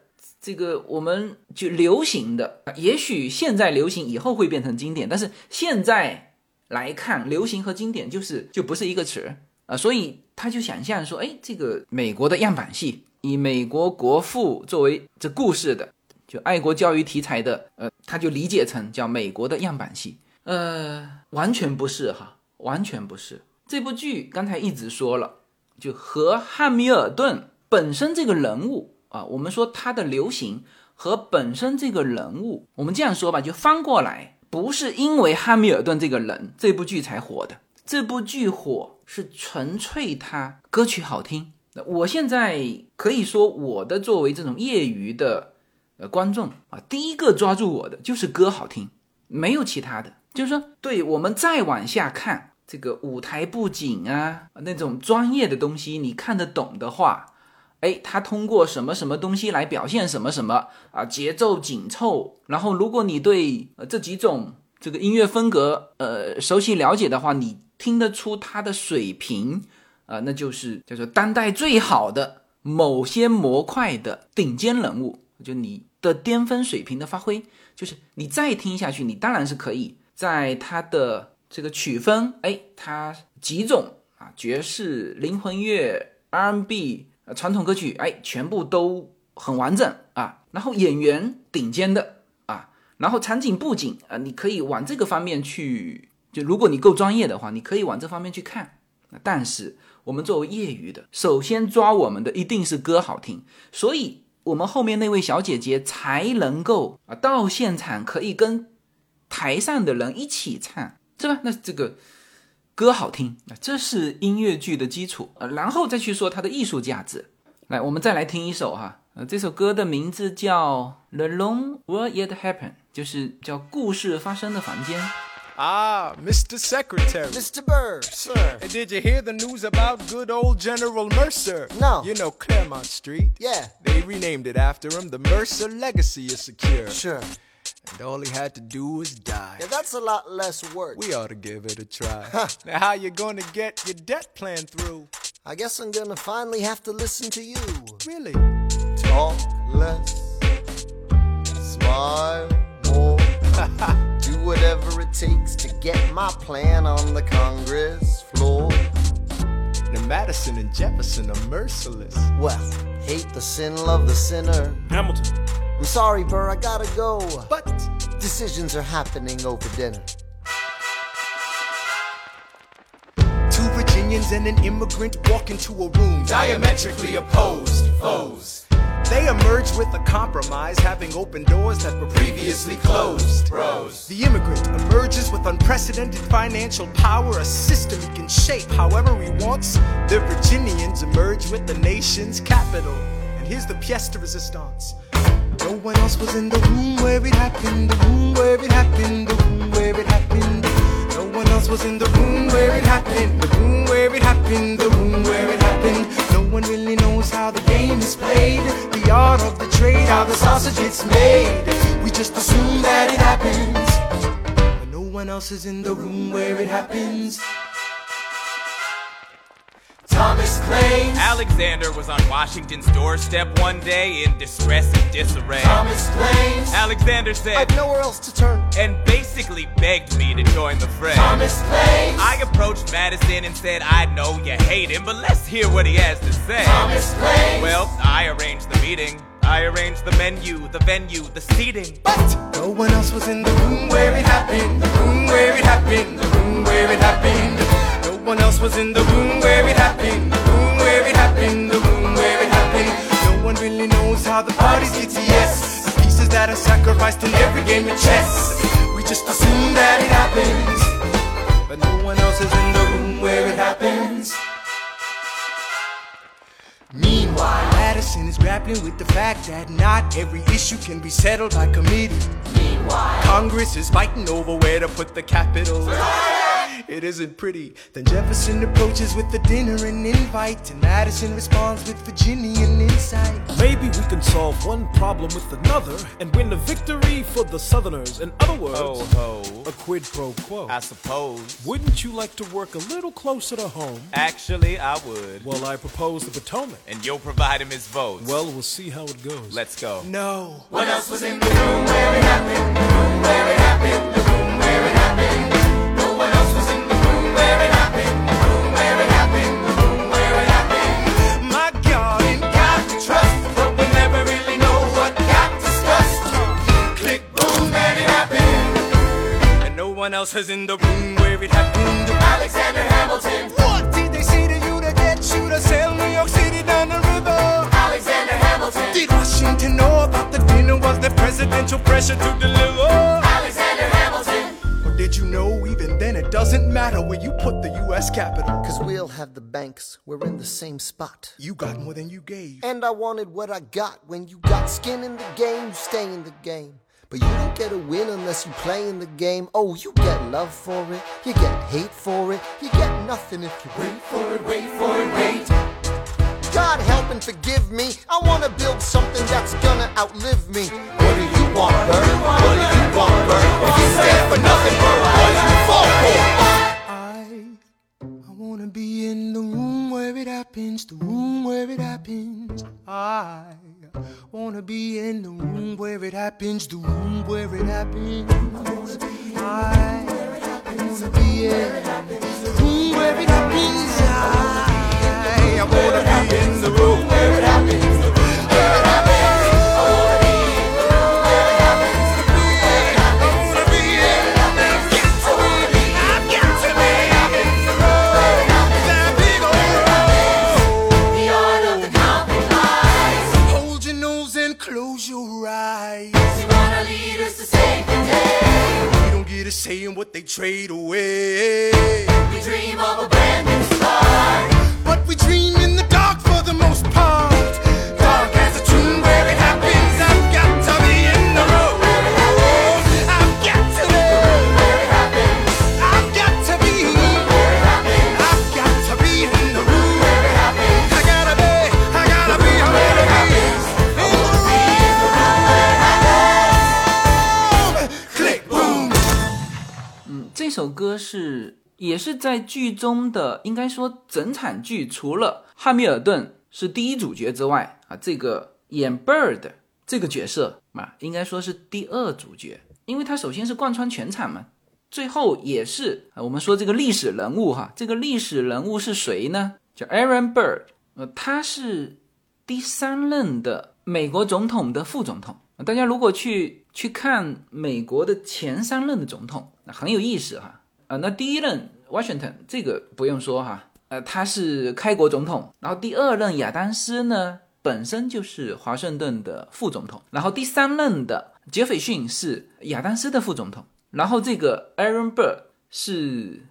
Speaker 3: 这个我们就流行的，也许现在流行，以后会变成经典，但是现在来看，流行和经典就是就不是一个词啊，所以他就想象说，哎，这个美国的样板戏，以美国国父作为这故事的，就爱国教育题材的，呃，他就理解成叫美国的样板戏，呃，完全不是哈，完全不是。这部剧刚才一直说了，就和汉密尔顿本身这个人物啊，我们说他的流行和本身这个人物，我们这样说吧，就翻过来，不是因为汉密尔顿这个人这部剧才火的，这部剧火是纯粹他歌曲好听。我现在可以说，我的作为这种业余的呃观众啊，第一个抓住我的就是歌好听，没有其他的。就是说，对我们再往下看。这个舞台布景啊，那种专业的东西，你看得懂的话，哎，他通过什么什么东西来表现什么什么啊？节奏紧凑。然后，如果你对呃这几种这个音乐风格呃熟悉了解的话，你听得出他的水平啊，那就是叫做当代最好的某些模块的顶尖人物，就你的巅峰水平的发挥，就是你再听下去，你当然是可以在他的。这个曲风，哎，它几种啊，爵士、灵魂乐、R&B、传统歌曲，哎，全部都很完整啊。然后演员顶尖的啊，然后场景布景啊，你可以往这个方面去，就如果你够专业的话，你可以往这方面去看。但是我们作为业余的，首先抓我们的一定是歌好听，所以我们后面那位小姐姐才能够啊到现场可以跟台上的人一起唱。是吧？那这个歌好听，这是音乐剧的基础呃，然后再去说它的艺术价值。来，我们再来听一首哈，呃，这首歌的名字叫《The Long Will It Happen》，就是叫故事发生的房间。
Speaker 5: Ah, Mr. Secretary.
Speaker 7: Mr. Bird, sir.
Speaker 5: And did you hear the news about good old General Mercer?
Speaker 7: No.
Speaker 5: You know Claremont Street?
Speaker 7: Yeah.
Speaker 5: They renamed it after him. The Mercer legacy is secure.
Speaker 7: Sure.
Speaker 5: And all he had to do was die.
Speaker 7: Yeah, that's a lot less work.
Speaker 5: We ought to give it a try. now, how you gonna get your debt plan through?
Speaker 7: I guess I'm gonna finally have to listen to you.
Speaker 5: Really?
Speaker 7: Talk less, smile more. Do whatever it takes to get my plan on the Congress floor.
Speaker 5: Now, Madison and Jefferson are merciless.
Speaker 7: Well, hate the sin, love the sinner.
Speaker 5: Hamilton.
Speaker 7: I'm sorry, Burr, I gotta go.
Speaker 5: But
Speaker 7: Decisions are happening over dinner.
Speaker 5: two Virginians and an immigrant walk into a room diametrically opposed foes. They emerge with a compromise, having opened doors that were previously closed. Bros. The immigrant emerges with unprecedented financial power, a system he can shape however he wants. The Virginians emerge with the nation's capital. And here's the pièce de resistance. No one else was in the room where it happened, the room where it happened, the room where it happened. No one else was in the room where it happened, the room where it happened, the room where it happened. No one really knows how the game is played, the art of the trade, how the sausage gets made. We just assume that it happens, but no one else is in the room where it happens. Thomas claims.
Speaker 2: Alexander was on Washington's doorstep one day in distress and disarray.
Speaker 5: Thomas claims.
Speaker 2: Alexander said,
Speaker 1: I've nowhere else to turn.
Speaker 2: and basically begged me to join the fray.
Speaker 5: Thomas claims.
Speaker 2: I approached Madison and said, I know you hate him, but let's hear what he has to say.
Speaker 5: Thomas claims.
Speaker 2: Well, I arranged the meeting. I arranged the menu, the venue, the seating.
Speaker 5: But no one else was in the room where it happened, the room where it happened, the room where it happened. No one else was in the room where it happened, the room where it happened, the room where it happened. No one really knows how the to yes. The pieces that are sacrificed in every game of chess. We just assume that it happens, but no one else is in the room where it happens. Meanwhile, Madison is grappling with the fact that not every issue can be settled by committee. Meanwhile, Congress is fighting over where to put the capital. It isn't pretty. Then Jefferson approaches with a dinner and invite, and Madison responds with Virginian insight.
Speaker 8: Maybe we can solve one problem with another and win a victory for the Southerners. In other words,
Speaker 2: Ho ho.
Speaker 8: a quid pro quo.
Speaker 2: I suppose.
Speaker 8: Wouldn't you like to work a little closer to home?
Speaker 2: Actually, I would.
Speaker 8: Well, I propose the Potomac.
Speaker 2: And you'll provide him his votes.
Speaker 8: Well, we'll see how it goes.
Speaker 2: let's go.
Speaker 5: No. What else was in the room where it happened? The room where it happened. One else was in the room where it happened. Alexander Hamilton. What did they say to you to get you to sail New York City down the river? Alexander Hamilton. Did Washington know about the dinner? Was there presidential pressure to deliver? Alexander Hamilton. Or did you know even then it doesn't matter where you put the U.S. capital?
Speaker 7: Cause we'll have the banks, we're in the same spot.
Speaker 5: You got more than you gave.
Speaker 7: And I wanted what I got. When you got skin in the game, you stay in the game. But you don't get a win unless you play in the game. Oh, you get love for it, you get hate for it, you get nothing if you wait for it, wait for it, wait. God help and forgive me. I wanna build something that's gonna outlive me. What do you want, Bert? What do you want, Bert? If you stand for nothing, Bert, what do you fall for?
Speaker 5: I, I wanna be in the room where it happens, the room where it happens. I wanna be in the room where it happens, the room where it happens. I wanna be in the room where it happens. I, wanna be in the room where it happens. We don't get a say in what they trade away. We dream of a brand new start. But we dream in the dark for the most part.
Speaker 3: 这首歌是也是在剧中的，应该说整场剧除了汉密尔顿是第一主角之外啊，这个演 Bird 这个角色啊，应该说是第二主角，因为他首先是贯穿全场嘛，最后也是，我们说这个历史人物哈，这个历史人物是谁呢？叫 Aaron Bird，呃，他是第三任的美国总统的副总统。大家如果去去看美国的前三任的总统，很有意思哈。啊，那第一任 Washington 这个不用说哈，呃，他是开国总统。然后第二任亚当斯呢，本身就是华盛顿的副总统。然后第三任的杰斐逊是亚当斯的副总统。然后这个 Aaron Burr 是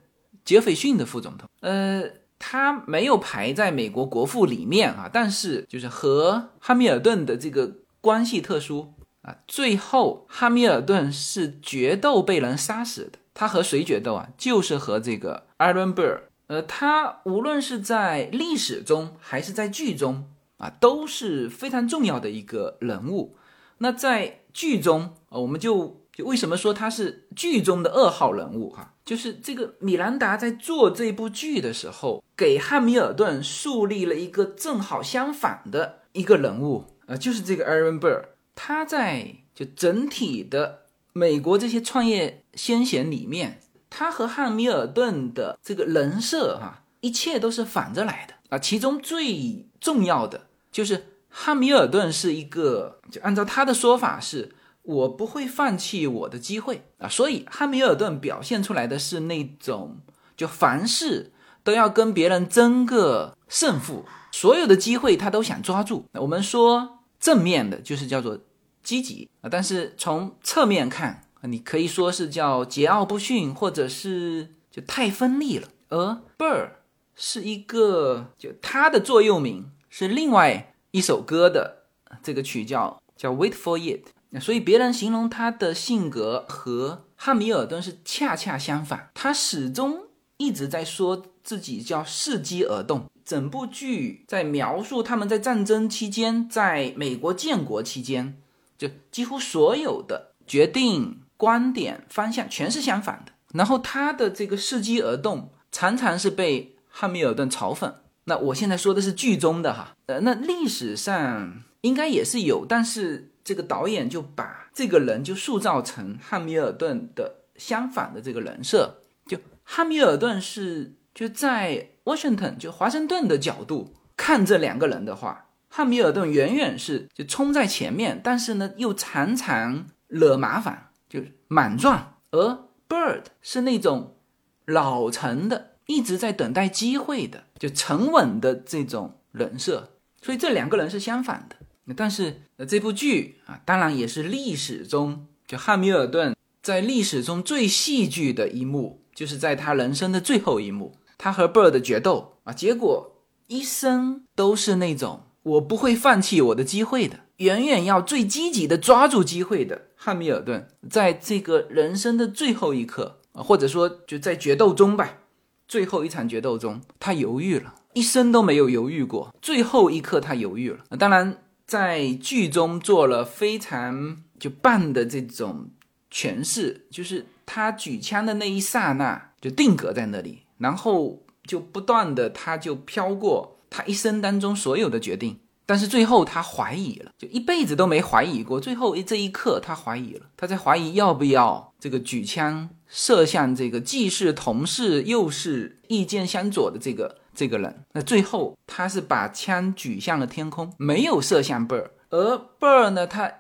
Speaker 3: 杰斐逊的副总统。呃，他没有排在美国国父里面啊，但是就是和汉密尔顿的这个关系特殊啊，最后汉密尔顿是决斗被人杀死的。他和谁决斗啊？就是和这个 Aaron Burr。呃，他无论是在历史中还是在剧中啊，都是非常重要的一个人物。那在剧中啊，我们就就为什么说他是剧中的二号人物哈？就是这个米兰达在做这部剧的时候，给汉密尔顿树立了一个正好相反的一个人物，呃，就是这个 Aaron Burr。他在就整体的美国这些创业先贤里面，他和汉密尔顿的这个人设哈，一切都是反着来的啊。其中最重要的就是汉密尔顿是一个，就按照他的说法是，我不会放弃我的机会啊。所以汉密尔顿表现出来的是那种，就凡事都要跟别人争个胜负，所有的机会他都想抓住。我们说正面的就是叫做。积极啊，但是从侧面看你可以说是叫桀骜不驯，或者是就太锋利了。而 Burr 是一个，就他的座右铭是另外一首歌的这个曲叫叫 Wait for It，所以别人形容他的性格和汉密尔顿是恰恰相反，他始终一直在说自己叫伺机而动。整部剧在描述他们在战争期间，在美国建国期间。就几乎所有的决定、观点、方向全是相反的。然后他的这个伺机而动，常常是被汉密尔顿嘲讽。那我现在说的是剧中的哈，呃，那历史上应该也是有，但是这个导演就把这个人就塑造成汉密尔顿的相反的这个人设。就汉密尔顿是就在 Washington 就华盛顿的角度看这两个人的话。汉密尔顿远远是就冲在前面，但是呢又常常惹麻烦，就莽撞；而 Bird 是那种老成的，一直在等待机会的，就沉稳的这种人设。所以这两个人是相反的。但是呃这部剧啊，当然也是历史中就汉密尔顿在历史中最戏剧的一幕，就是在他人生的最后一幕，他和 Bird 决斗啊，结果一生都是那种。我不会放弃我的机会的，远远要最积极的抓住机会的汉密尔顿，在这个人生的最后一刻啊，或者说就在决斗中吧，最后一场决斗中，他犹豫了，一生都没有犹豫过，最后一刻他犹豫了。当然，在剧中做了非常就棒的这种诠释，就是他举枪的那一刹那就定格在那里，然后就不断的他就飘过。他一生当中所有的决定，但是最后他怀疑了，就一辈子都没怀疑过。最后这一刻，他怀疑了，他在怀疑要不要这个举枪射向这个既是同事又是意见相左的这个这个人。那最后他是把枪举向了天空，没有射向贝尔。而贝尔呢，他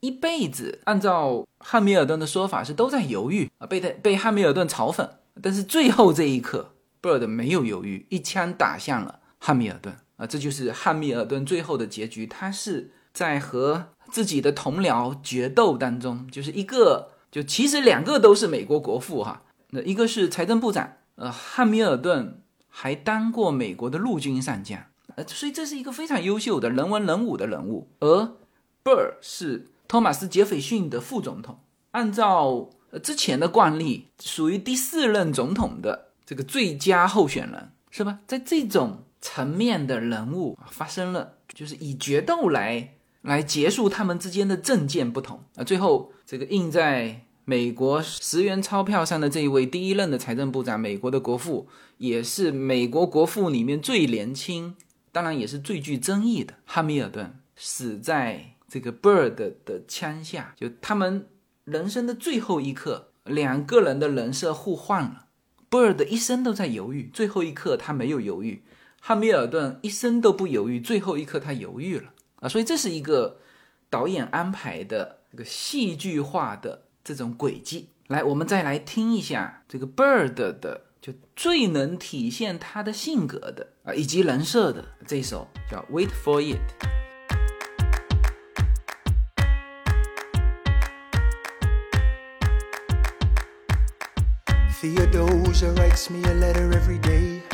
Speaker 3: 一辈子按照汉密尔顿的说法是都在犹豫啊，被他被汉密尔顿嘲讽。但是最后这一刻，贝尔的没有犹豫，一枪打向了。汉密尔顿啊，这就是汉密尔顿最后的结局。他是在和自己的同僚决斗当中，就是一个就其实两个都是美国国父哈。那一个是财政部长，呃，汉密尔顿还当过美国的陆军上将，呃，所以这是一个非常优秀的人文人武的人物。而 Burr 是托马斯杰斐逊的副总统，按照之前的惯例，属于第四任总统的这个最佳候选人，是吧？在这种。层面的人物发生了，就是以决斗来来结束他们之间的政见不同啊。最后，这个印在美国十元钞票上的这一位第一任的财政部长，美国的国父，也是美国国父里面最年轻，当然也是最具争议的汉密尔顿，死在这个 Bird 的枪下。就他们人生的最后一刻，两个人的人设互换了。Bird 一生都在犹豫，最后一刻他没有犹豫。汉密尔顿一生都不犹豫，最后一刻他犹豫了啊！所以这是一个导演安排的这个戏剧化的这种轨迹。来，我们再来听一下这个 Bird 的，就最能体现他的性格的啊，以及人设的这首叫《Wait for It》。
Speaker 5: Theodosia writes me a letter every day.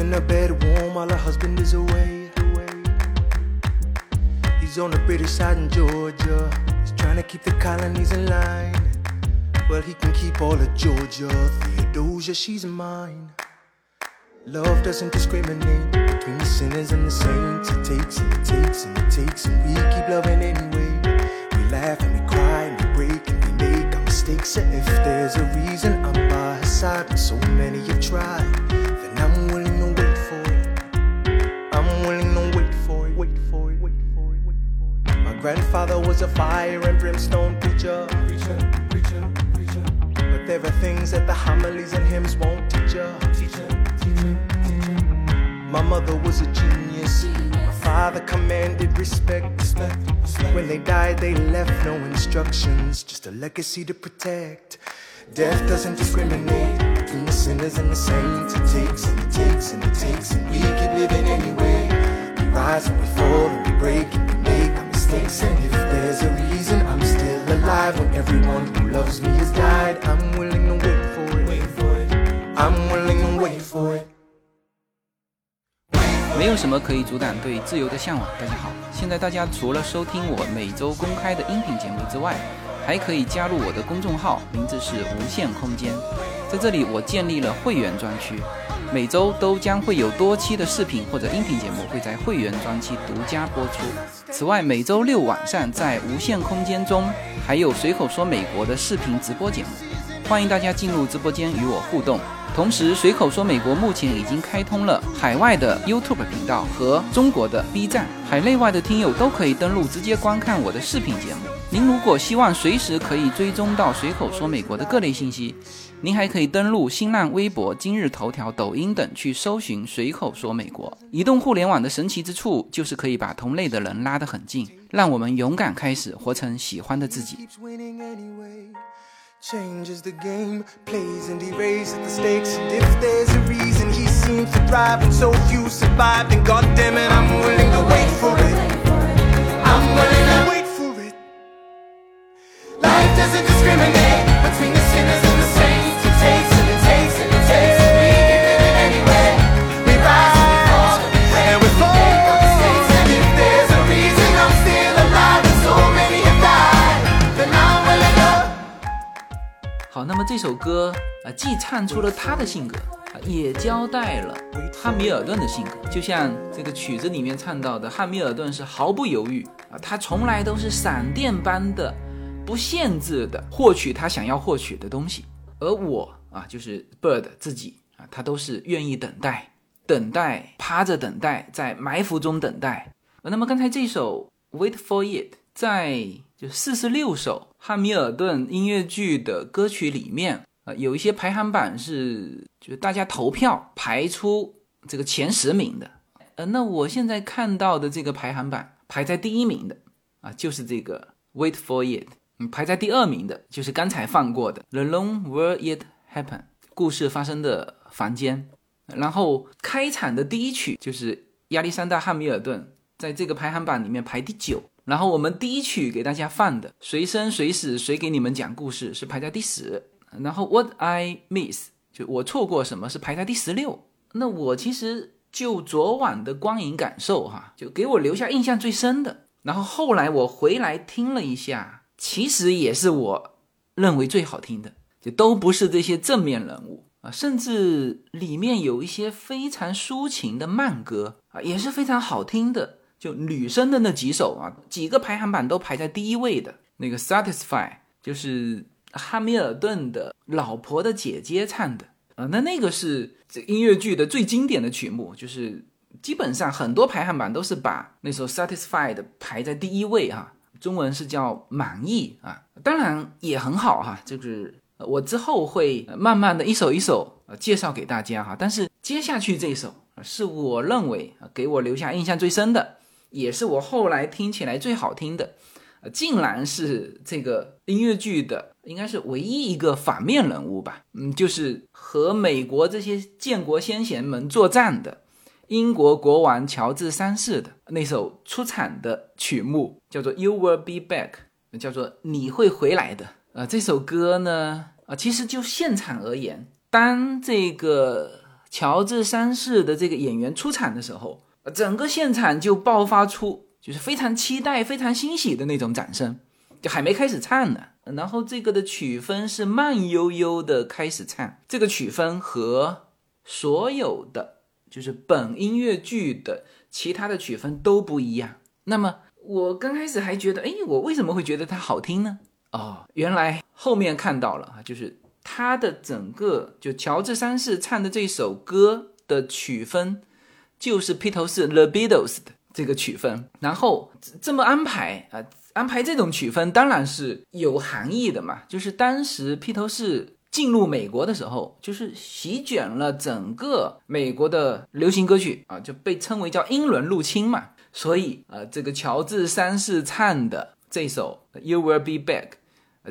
Speaker 5: Keeping her bed warm while her husband is away. He's on the British side in Georgia. He's trying to keep the colonies in line. Well, he can keep all of Georgia. Theodosia, she's mine. Love doesn't discriminate between the sinners and the saints. It takes and it takes and it takes, and we keep loving anyway. We laugh and we cry and we break and we make our mistakes. If there's a reason I'm by her side, so many have tried, grandfather was a fire and brimstone preacher. Preacher, preacher, preacher. But there are things that the homilies and hymns won't teach ya. Teacher, teacher, teacher. My mother was a genius. My father commanded respect. respect, respect. When they died, they left no instructions, just a legacy to protect. Death doesn't discriminate between the sinners and the saints. It takes and it takes and it takes, and we keep living anyway. We rise and we fall and we break and we make our mistakes. And if there's a reason I'm still alive when everyone who loves me has died, I'm willing to wait for it. Wait for it. I'm willing to wait for it.
Speaker 3: 没有什么可以阻挡对自由的向往。大家好，现在大家除了收听我每周公开的音频节目之外，还可以加入我的公众号，名字是无限空间。在这里，我建立了会员专区，每周都将会有多期的视频或者音频节目会在会员专区独家播出。此外，每周六晚上在无限空间中还有随口说美国的视频直播节目，欢迎大家进入直播间与我互动。同时，随口说美国目前已经开通了海外的 YouTube 频道和中国的 B 站，海内外的听友都可以登录直接观看我的视频节目。您如果希望随时可以追踪到随口说美国的各类信息，您还可以登录新浪微博、今日头条、抖音等去搜寻“随口说美国”。移动互联网的神奇之处就是可以把同类的人拉得很近，让我们勇敢开始，活成喜欢的自己。
Speaker 5: Changes the game, plays and erases the stakes. And if there's a reason he seems to thrive and so few survive, then goddamn it, I'm willing to wait for it. I'm willing to wait for it. Life doesn't discriminate between the sinners and the saints. It takes
Speaker 3: 那么这首歌啊，既唱出了他的性格啊，也交代了汉密尔顿的性格。就像这个曲子里面唱到的，汉密尔顿是毫不犹豫啊，他从来都是闪电般的、不限制的获取他想要获取的东西。而我啊，就是 Bird 自己啊，他都是愿意等待，等待，趴着等待，在埋伏中等待。呃那么刚才这首《Wait for It》在就四十六首汉密尔顿音乐剧的歌曲里面，呃，有一些排行榜是就是大家投票排出这个前十名的。呃，那我现在看到的这个排行榜排在第一名的啊，就是这个《Wait for It》。嗯，排在第二名的就是刚才放过的《The Room Where It Happened》，故事发生的房间。然后开场的第一曲就是亚历山大·汉密尔顿在这个排行榜里面排第九。然后我们第一曲给大家放的《谁生谁死谁给你们讲故事》是排在第十。然后《What I Miss》就我错过什么是排在第十六。那我其实就昨晚的光影感受哈，就给我留下印象最深的。然后后来我回来听了一下，其实也是我认为最好听的，就都不是这些正面人物啊，甚至里面有一些非常抒情的慢歌啊，也是非常好听的。就女生的那几首啊，几个排行榜都排在第一位的那个《Satisfy》，就是汉密尔顿的老婆的姐姐唱的。啊，那那个是这音乐剧的最经典的曲目，就是基本上很多排行榜都是把那首《Satisfied》排在第一位哈、中文是叫满意啊，当然也很好哈、就是我之后会慢慢的一首一首呃介绍给大家哈，但是接下去这首是我认为给我留下印象最深的，也是我后来听起来最好听的，呃，竟然是这个音乐剧的应该是唯一一个反面人物吧，嗯，就是和美国这些建国先贤们作战的英国国王乔治三世的那首出场的曲目，叫做《You Will Be Back》，叫做你会回来的。呃，这首歌呢，啊、其实就现场而言，当这个乔治三世的这个演员出场的时候，整个现场就爆发出就是非常期待、非常欣喜的那种掌声，就还没开始唱呢。然后这个的曲风是慢悠悠的开始唱，这个曲风和所有的就是本音乐剧的其他的曲风都不一样。那么我刚开始还觉得，哎，我为什么会觉得它好听呢？哦，原来后面看到了啊，就是他的整个就乔治三世唱的这首歌的曲风，就是披头士 The Beatles 的这个曲风。然后这么安排啊，安排这种曲风当然是有含义的嘛。就是当时披头士进入美国的时候，就是席卷了整个美国的流行歌曲啊，就被称为叫英伦入侵嘛。所以啊，这个乔治三世唱的这首 You Will Be Back。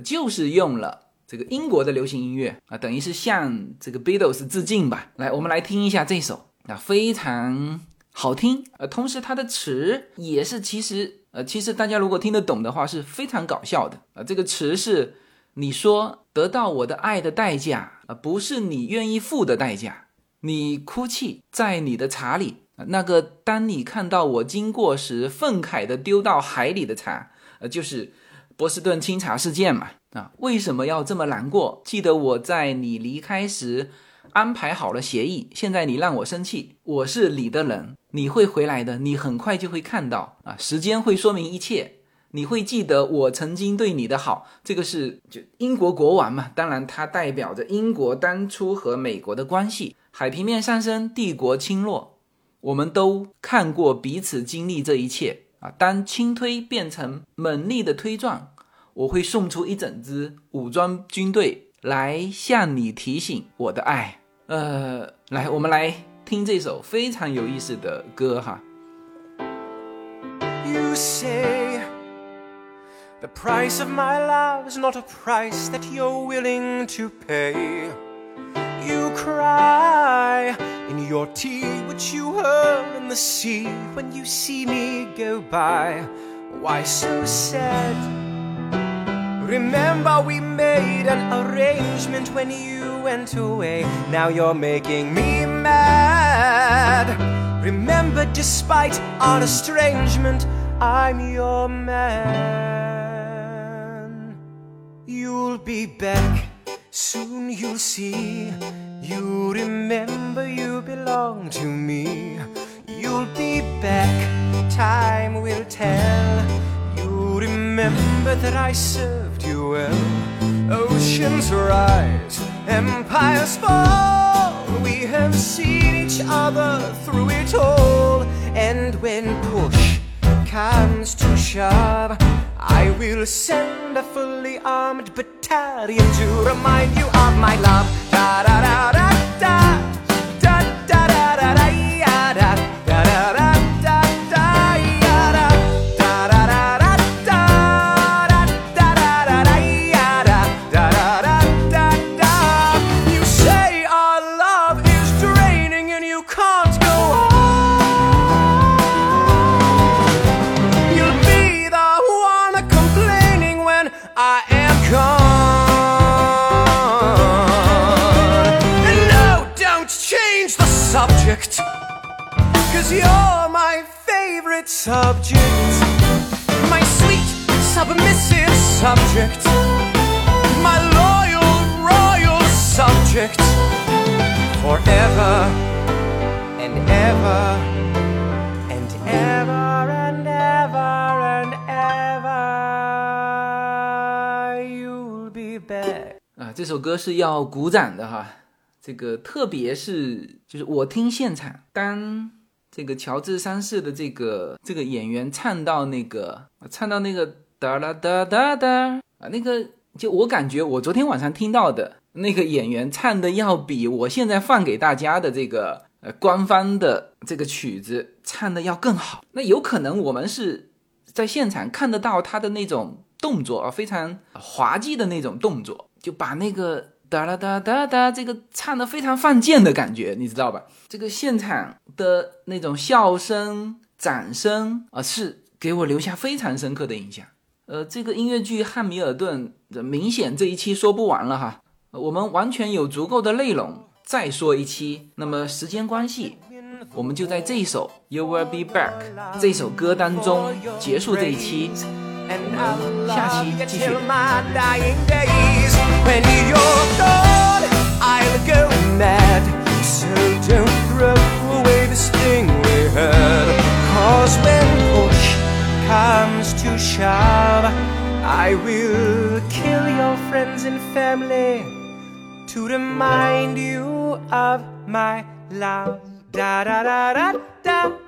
Speaker 3: 就是用了这个英国的流行音乐啊，等于是向这个 Beatles 致敬吧。来，我们来听一下这首啊，非常好听。呃，同时它的词也是，其实呃，其实大家如果听得懂的话，是非常搞笑的啊。这个词是你说得到我的爱的代价啊，不是你愿意付的代价。你哭泣在你的茶里，那个当你看到我经过时愤慨的丢到海里的茶，呃，就是。波士顿清茶事件嘛，啊，为什么要这么难过？记得我在你离开时安排好了协议，现在你让我生气。我是你的人，你会回来的，你很快就会看到啊，时间会说明一切。你会记得我曾经对你的好，这个是就英国国王嘛，当然它代表着英国当初和美国的关系。海平面上升，帝国倾落，我们都看过彼此经历这一切。啊，当轻推变成猛力的推撞，我会送出一整支武装军队来向你提醒我的爱。呃，来，我们来听这首非常有意思的歌哈。
Speaker 1: You say the price of my love is not a price that you're willing to pay. You cry in your tea, which you hurl in the sea when you see me go by. Why so sad? Remember, we made an arrangement when you went away. Now you're making me mad. Remember, despite our estrangement, I'm your man. You'll be back Soon you'll see, you remember you belong to me. You'll be back, time will tell. Remember that I served you well. Oceans rise, empires fall. We have seen each other through it all. And when push comes to shove, I will send a fully armed battalion to remind you of my love. Da da da da. subject. My sweet, submissive subject. My loyal, royal subject. Forever and ever and ever and ever and ever you'll be back.
Speaker 3: 啊，这首歌是要鼓掌的哈。这个特别是就是我听现场，当 这个乔治三世的这个这个演员唱到那个唱到那个哒啦哒哒哒啊，那个就我感觉我昨天晚上听到的那个演员唱的要比我现在放给大家的这个呃官方的这个曲子唱的要更好。那有可能我们是在现场看得到他的那种动作啊，非常滑稽的那种动作，就把那个哒啦哒哒哒这个唱的非常犯贱的感觉，你知道吧？这个现场的那种笑声、掌声啊，是给我留下非常深刻的印象。呃，这个音乐剧《汉密尔顿》明显这一期说不完了哈，我们完全有足够的内容再说一期。那么时间关系，我们就在这一首《You Will Be Back》这首歌当中结束这一期。我们下期继续。
Speaker 1: Till my dying days. When you're gone, I'll go mad. So don't throw away the sting we had. Cause when push comes to shove, I will kill your friends and family to remind you of my love. Da da da da da.